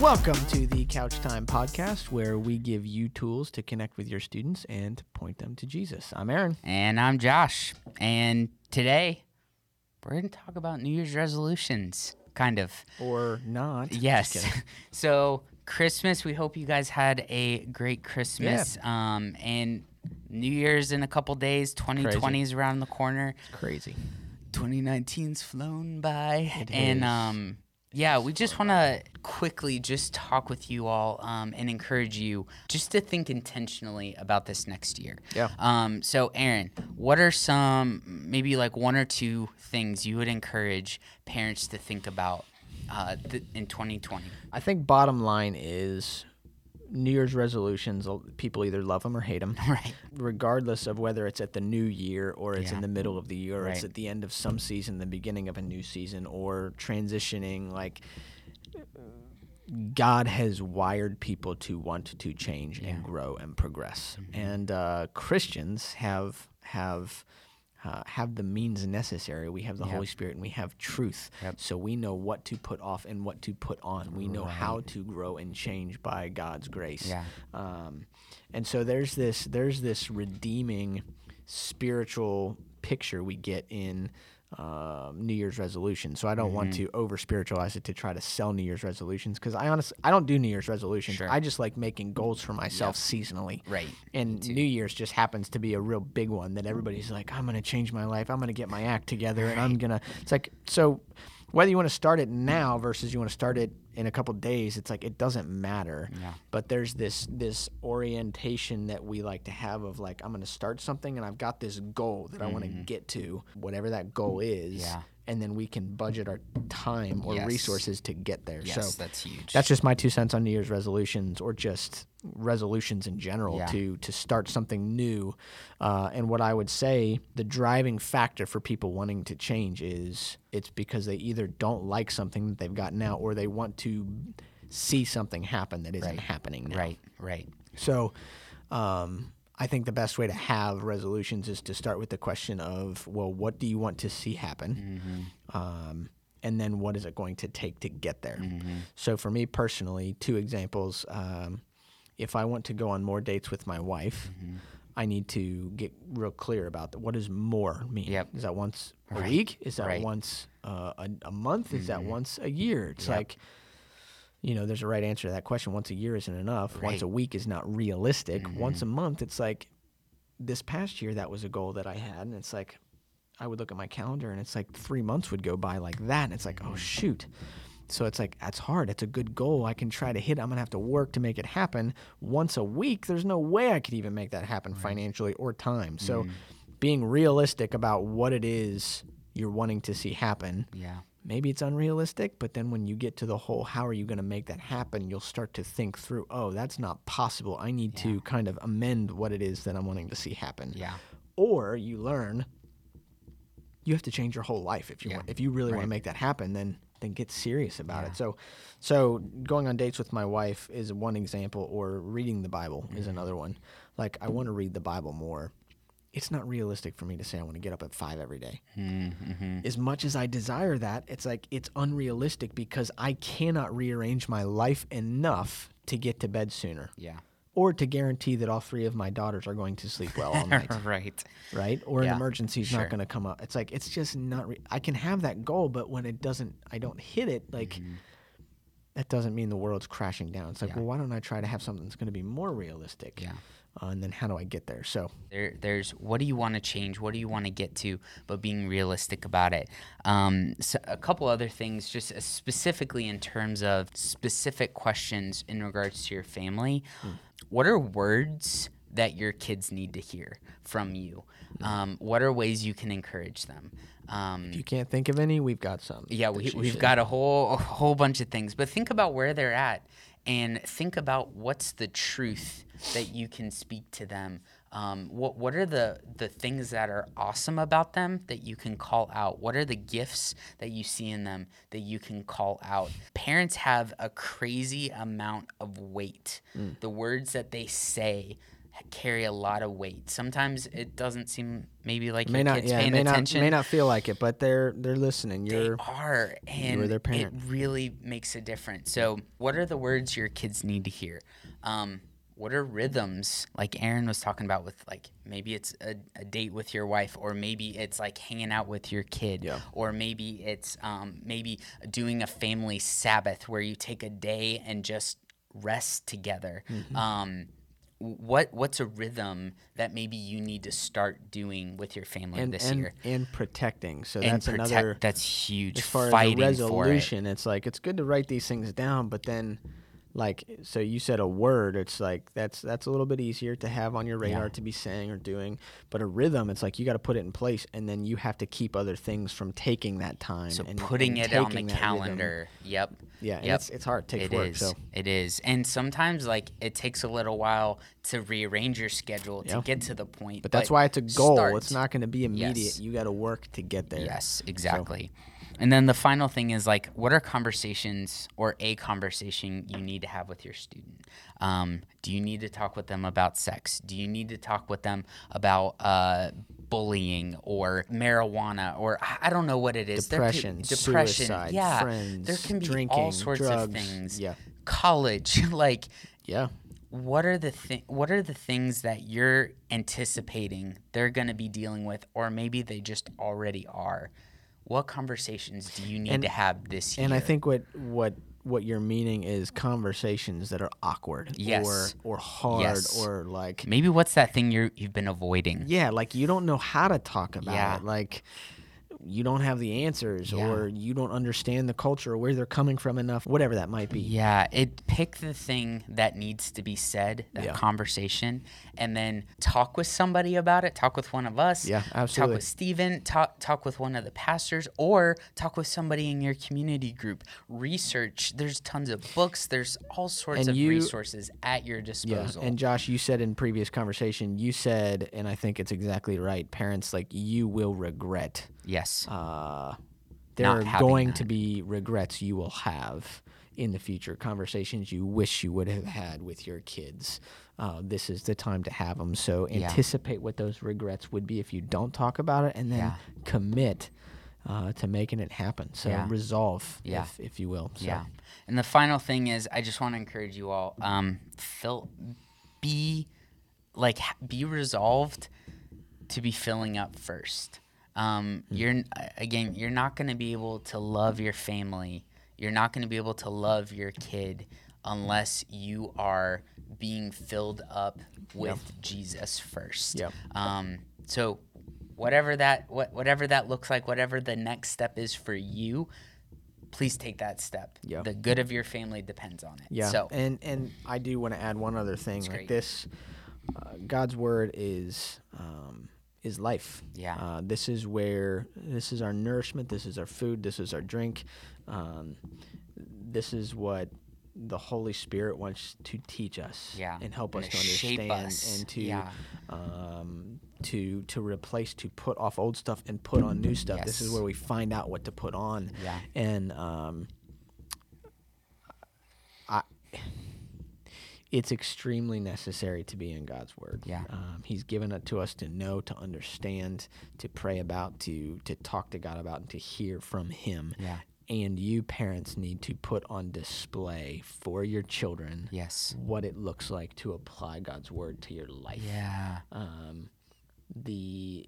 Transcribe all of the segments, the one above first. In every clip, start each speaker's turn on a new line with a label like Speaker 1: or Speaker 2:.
Speaker 1: Welcome to the Couch Time podcast, where we give you tools to connect with your students and point them to Jesus. I'm Aaron.
Speaker 2: And I'm Josh. And today we're going to talk about New Year's resolutions, kind of.
Speaker 1: Or not.
Speaker 2: Yes. so, Christmas, we hope you guys had a great Christmas. Um, and New Year's in a couple days, 2020 is around the corner.
Speaker 1: Crazy.
Speaker 2: 2019's flown by.
Speaker 1: It
Speaker 2: and
Speaker 1: is.
Speaker 2: um yeah, we just want to quickly just talk with you all um, and encourage you just to think intentionally about this next year.
Speaker 1: Yeah.
Speaker 2: Um, so, Aaron, what are some maybe like one or two things you would encourage parents to think about uh, th- in 2020?
Speaker 1: I think bottom line is New Year's resolutions, people either love them or hate them.
Speaker 2: Right.
Speaker 1: regardless of whether it's at the new year or it's
Speaker 2: Yeah.
Speaker 1: in the middle of the year or it's at the end of some season, the beginning of a new season, or transitioning. Like, God has wired people to want to change and grow and progress,
Speaker 2: Mm-hmm.
Speaker 1: and uh, Christians have have. Uh, have the means necessary. We have the
Speaker 2: Yep.
Speaker 1: Holy Spirit and we have truth.
Speaker 2: Yep.
Speaker 1: So we know what to put off and what to put on. We know how to grow and change by God's grace.
Speaker 2: Yeah.
Speaker 1: Um, and so there's this there's this redeeming spiritual picture we get in um, New Year's resolutions. So I don't want
Speaker 2: Mm-hmm.
Speaker 1: to over spiritualize it to try to sell New Year's resolutions because I honestly I don't do New Year's resolutions.
Speaker 2: Sure.
Speaker 1: I just like making goals for myself seasonally.
Speaker 2: Right.
Speaker 1: And New Year's just happens to be a real big one that everybody's like, I'm gonna change my life. I'm gonna get my act together, and I'm gonna. It's like so. Whether you want to start it now versus you want to start it in a couple days, it's like it doesn't matter.
Speaker 2: Yeah.
Speaker 1: But there's this this orientation that we like to have of like I'm going to start something and I've got this goal that I want to get to, whatever that goal is,
Speaker 2: Mm-hmm. Yeah.
Speaker 1: and then we can budget our time or
Speaker 2: Yes.
Speaker 1: resources to get there.
Speaker 2: Yes,
Speaker 1: so
Speaker 2: that's huge.
Speaker 1: that's just my two cents on New Year's resolutions or just resolutions in general
Speaker 2: Yeah.
Speaker 1: to to start something new. Uh, and what I would say the driving factor for people wanting to change is it's because they either don't like something that they've got now or they want to see something happen that isn't
Speaker 2: Right.
Speaker 1: happening now.
Speaker 2: right, right.
Speaker 1: So, um, I think the best way to have resolutions is to start with the question of, well, what do you want to see happen? Um, and then what is it going to take to get there? So, for me personally, two examples. Um, if I want to go on more dates with my wife, I need to get real clear about what does more mean.
Speaker 2: Yep.
Speaker 1: Is that once a week? Is that
Speaker 2: Right.
Speaker 1: once uh, a, a month? Is that once a year? It's
Speaker 2: Yep.
Speaker 1: like, you know, there's a right answer to that question. Once a year isn't enough. Once a week is not realistic.
Speaker 2: Mm-hmm.
Speaker 1: Once a month, it's like this past year that was a goal that I had, and it's like I would look at my calendar and it's like three months would go by like that, and it's like
Speaker 2: Mm-hmm.
Speaker 1: oh shoot. So it's like that's hard. It's a good goal. I can try to hit. I'm gonna have to work to make it happen. Once a week, there's no way I could even make that happen financially or time. So
Speaker 2: Mm-hmm.
Speaker 1: being realistic about what it is you're wanting to see happen
Speaker 2: Yeah.
Speaker 1: Maybe it's unrealistic, but then when you get to the whole how are you going to make that happen, you'll start to think through, oh, that's not possible. I need to kind of amend what it is that I'm wanting to see happen.
Speaker 2: Yeah.
Speaker 1: Or you learn you have to change your whole life if you
Speaker 2: Yeah.
Speaker 1: want if you really want to make that happen, then then get serious about
Speaker 2: Yeah.
Speaker 1: it. So so going on dates with my wife is one example or reading the Bible is
Speaker 2: Mm-hmm.
Speaker 1: another one. Like I want to read the Bible more. It's not realistic for me to say I want to get up at 5 every day
Speaker 2: Mm-hmm.
Speaker 1: as much as I desire that, it's like it's unrealistic because I cannot rearrange my life enough to get to bed sooner
Speaker 2: Yeah.
Speaker 1: or to guarantee that all three of my daughters are going to sleep well all night,
Speaker 2: right.
Speaker 1: right? Or an
Speaker 2: Yeah,
Speaker 1: emergency is
Speaker 2: sure.
Speaker 1: not going to come up. It's like it's just not re- I can have that goal, but when it doesn't I don't hit it like that doesn't mean the world's crashing down. It's like,
Speaker 2: Mm-hmm. Yeah.
Speaker 1: well, why don't I try to have something that's going to be more realistic?
Speaker 2: Yeah.
Speaker 1: Uh, and then how do I get there? So,
Speaker 2: There, there's what do you want to change? What do you want to get to? But being realistic about it. Um, so a couple other things, just uh, specifically in terms of specific questions in regards to your family. What are words that your kids need to hear from you? Um, what are ways you can encourage them? Um,
Speaker 1: if you can't think of any, we've got some.
Speaker 2: yeah, we, we've
Speaker 1: should-
Speaker 2: got a whole a whole bunch of things, but think about where they're at and think about what's the truth that you can speak to them. Um, what what are the the things that are awesome about them that you can call out? What are the gifts that you see in them that you can call out? Parents have a crazy amount of weight.
Speaker 1: Mm.
Speaker 2: The words that they say carry a lot of weight. Sometimes it doesn't seem maybe like
Speaker 1: may
Speaker 2: your
Speaker 1: not
Speaker 2: kids
Speaker 1: yeah
Speaker 2: paying
Speaker 1: may not
Speaker 2: attention.
Speaker 1: may not feel like it but they're they're listening you're they
Speaker 2: are, and
Speaker 1: their
Speaker 2: it really makes a difference. So, what are the words your kids need to hear? Um, what are rhythms like Aaron was talking about with like maybe it's a, a date with your wife or maybe it's like hanging out with your kid
Speaker 1: Yeah.
Speaker 2: or maybe it's um, maybe doing a family Sabbath where you take a day and just rest together.
Speaker 1: Mm-hmm.
Speaker 2: Um, what what's a rhythm that maybe you need to start doing with your family
Speaker 1: and
Speaker 2: this
Speaker 1: and,
Speaker 2: year?
Speaker 1: and protecting so
Speaker 2: And
Speaker 1: that's
Speaker 2: protect,
Speaker 1: another
Speaker 2: that's huge.
Speaker 1: as far
Speaker 2: Fighting
Speaker 1: as a
Speaker 2: for it.
Speaker 1: resolution it's like it's good to write these things down but then like so you said a word it's like that's that's a little bit easier to have on your radar
Speaker 2: Yeah.
Speaker 1: to be saying or doing but a rhythm it's like you got to put it in place and then you have to keep other things from taking that time
Speaker 2: So
Speaker 1: and
Speaker 2: putting
Speaker 1: and
Speaker 2: it on the
Speaker 1: that rhythm.
Speaker 2: calendar. Yep.
Speaker 1: yeah
Speaker 2: Yep.
Speaker 1: it's, it's hard it takes
Speaker 2: It
Speaker 1: work
Speaker 2: is.
Speaker 1: so
Speaker 2: It is. And sometimes like it takes a little while to rearrange your schedule
Speaker 1: Yeah.
Speaker 2: to get to the point.
Speaker 1: but that's why it's a goal
Speaker 2: start.
Speaker 1: it's not going to be immediate
Speaker 2: Yes.
Speaker 1: you got to work to get there
Speaker 2: Yes, exactly. And then the final thing is like, what are conversations or a conversation you need to have with your student? Um, do you need to talk with them about sex? Do you need to talk with them about uh, bullying or marijuana or I don't know what it is. Could-
Speaker 1: Depression,
Speaker 2: depression,
Speaker 1: suicide,
Speaker 2: yeah.
Speaker 1: friends,
Speaker 2: there can be all
Speaker 1: drinking,
Speaker 2: sorts of
Speaker 1: drugs,
Speaker 2: things.
Speaker 1: yeah.
Speaker 2: College, like
Speaker 1: yeah
Speaker 2: what are the thi- what are the things that you're anticipating they're going to be dealing with or maybe they just already are what conversations do you need
Speaker 1: And-
Speaker 2: to have this year
Speaker 1: And I think what what what you're meaning is conversations that are awkward
Speaker 2: Yes.
Speaker 1: or or hard
Speaker 2: Yes.
Speaker 1: or like
Speaker 2: maybe what's that thing you you've been avoiding
Speaker 1: yeah, like you don't know how to talk about
Speaker 2: Yeah.
Speaker 1: it. Like you don't have the answers
Speaker 2: Yeah.
Speaker 1: or you don't understand the culture or where they're coming from enough, whatever that might be.
Speaker 2: yeah it pick the thing that needs to be said that
Speaker 1: Yeah.
Speaker 2: conversation and then talk with somebody about it talk with one of us
Speaker 1: Yeah, absolutely.
Speaker 2: talk with Steven, talk talk with one of the pastors, or talk with somebody in your community group. Research. There's tons of books. There's all sorts
Speaker 1: And
Speaker 2: of
Speaker 1: you-
Speaker 2: resources at your
Speaker 1: Yeah,
Speaker 2: disposal.
Speaker 1: and Josh, you said in previous conversation, you said, and I think it's exactly right. Parents, like you will regret
Speaker 2: yes.
Speaker 1: uh, there
Speaker 2: Not
Speaker 1: are going
Speaker 2: that.
Speaker 1: to be regrets you will have in the future conversations you wish you would have had with your kids uh, this is the time to have them so
Speaker 2: Yeah.
Speaker 1: anticipate what those regrets would be if you don't talk about it and then
Speaker 2: Yeah.
Speaker 1: commit uh, to making it happen so
Speaker 2: Yeah.
Speaker 1: resolve
Speaker 2: Yeah.
Speaker 1: if, if you will so
Speaker 2: Yeah. And the final thing is, I just want to encourage you all. Um, fill, be like be resolved to be filling up first. Um, You're again, you're not going to be able to love your family. You're not going to be able to love your kid unless you are being filled up with Jesus first.
Speaker 1: Yep.
Speaker 2: Um, so whatever that what, whatever that looks like, whatever the next step is for you, please take that step.
Speaker 1: Yeah.
Speaker 2: The good of your family depends on it.
Speaker 1: Yeah,
Speaker 2: So
Speaker 1: and and I do want to add one other thing. Like this, uh, God's word is um, is life.
Speaker 2: Yeah.
Speaker 1: Uh, this is where this is our nourishment. This is our food. This is our drink. Um, this is what the Holy Spirit wants to teach us.
Speaker 2: Yeah,
Speaker 1: and help
Speaker 2: and
Speaker 1: us to understand
Speaker 2: us.
Speaker 1: and to
Speaker 2: Yeah.
Speaker 1: um, to to replace to put off old stuff and put on new stuff. This is where we find out what to put on.
Speaker 2: Yeah.
Speaker 1: and um, I it's extremely necessary to be in God's word.
Speaker 2: Yeah.
Speaker 1: Um, he's given it to us to know, to understand, to pray about, to to talk to God about, and to hear from Him.
Speaker 2: Yeah.
Speaker 1: And you parents need to put on display for your children
Speaker 2: yes.
Speaker 1: what it looks like to apply God's word to your life.
Speaker 2: Yeah.
Speaker 1: Um, the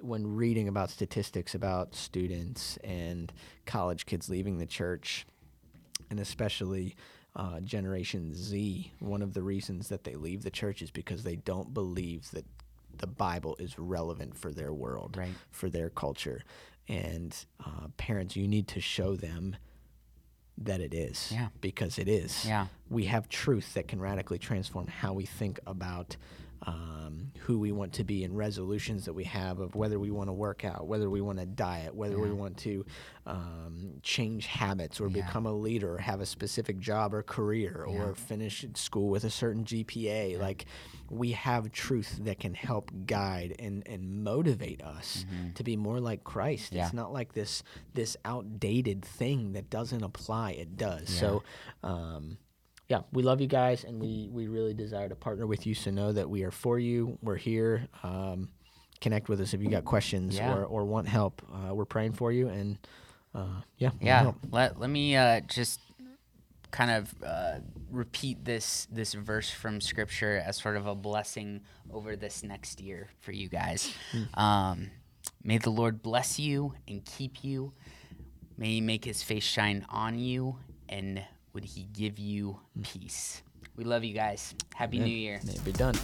Speaker 1: when reading about statistics about students and college kids leaving the church, and especially uh, Generation Z, one of the reasons that they leave the church is because they don't believe that the Bible is relevant for their world,
Speaker 2: Right.
Speaker 1: for their culture. And uh, parents, you need to show them that it is.
Speaker 2: Yeah.
Speaker 1: Because it is.
Speaker 2: Yeah.
Speaker 1: We have truth that can radically transform how we think about um, who we want to be and resolutions that we have of whether we want to work out, whether we want to diet, whether we want to um, change habits or
Speaker 2: Yeah.
Speaker 1: become a leader or have a specific job or career
Speaker 2: Yeah.
Speaker 1: or finish school with a certain GPA. Like we have truth that can help guide and, and motivate us to be more like Christ.
Speaker 2: Mm-hmm. Yeah.
Speaker 1: It's not like this this outdated thing that doesn't apply. It does. So um, yeah, we love you guys, and we we really desire to partner with you. So know that we are for you. We're here. Um, connect with us if you got questions
Speaker 2: Yeah.
Speaker 1: or, or want help. Uh, we're praying for you, and uh, yeah,
Speaker 2: Yeah. Let let me uh, just kind of uh, repeat this this verse from scripture as sort of a blessing over this next year for you guys. Um, may the Lord bless you and keep you. May He make His face shine on you, and would He give you peace. We love you guys. Happy New Year.
Speaker 1: May it be done.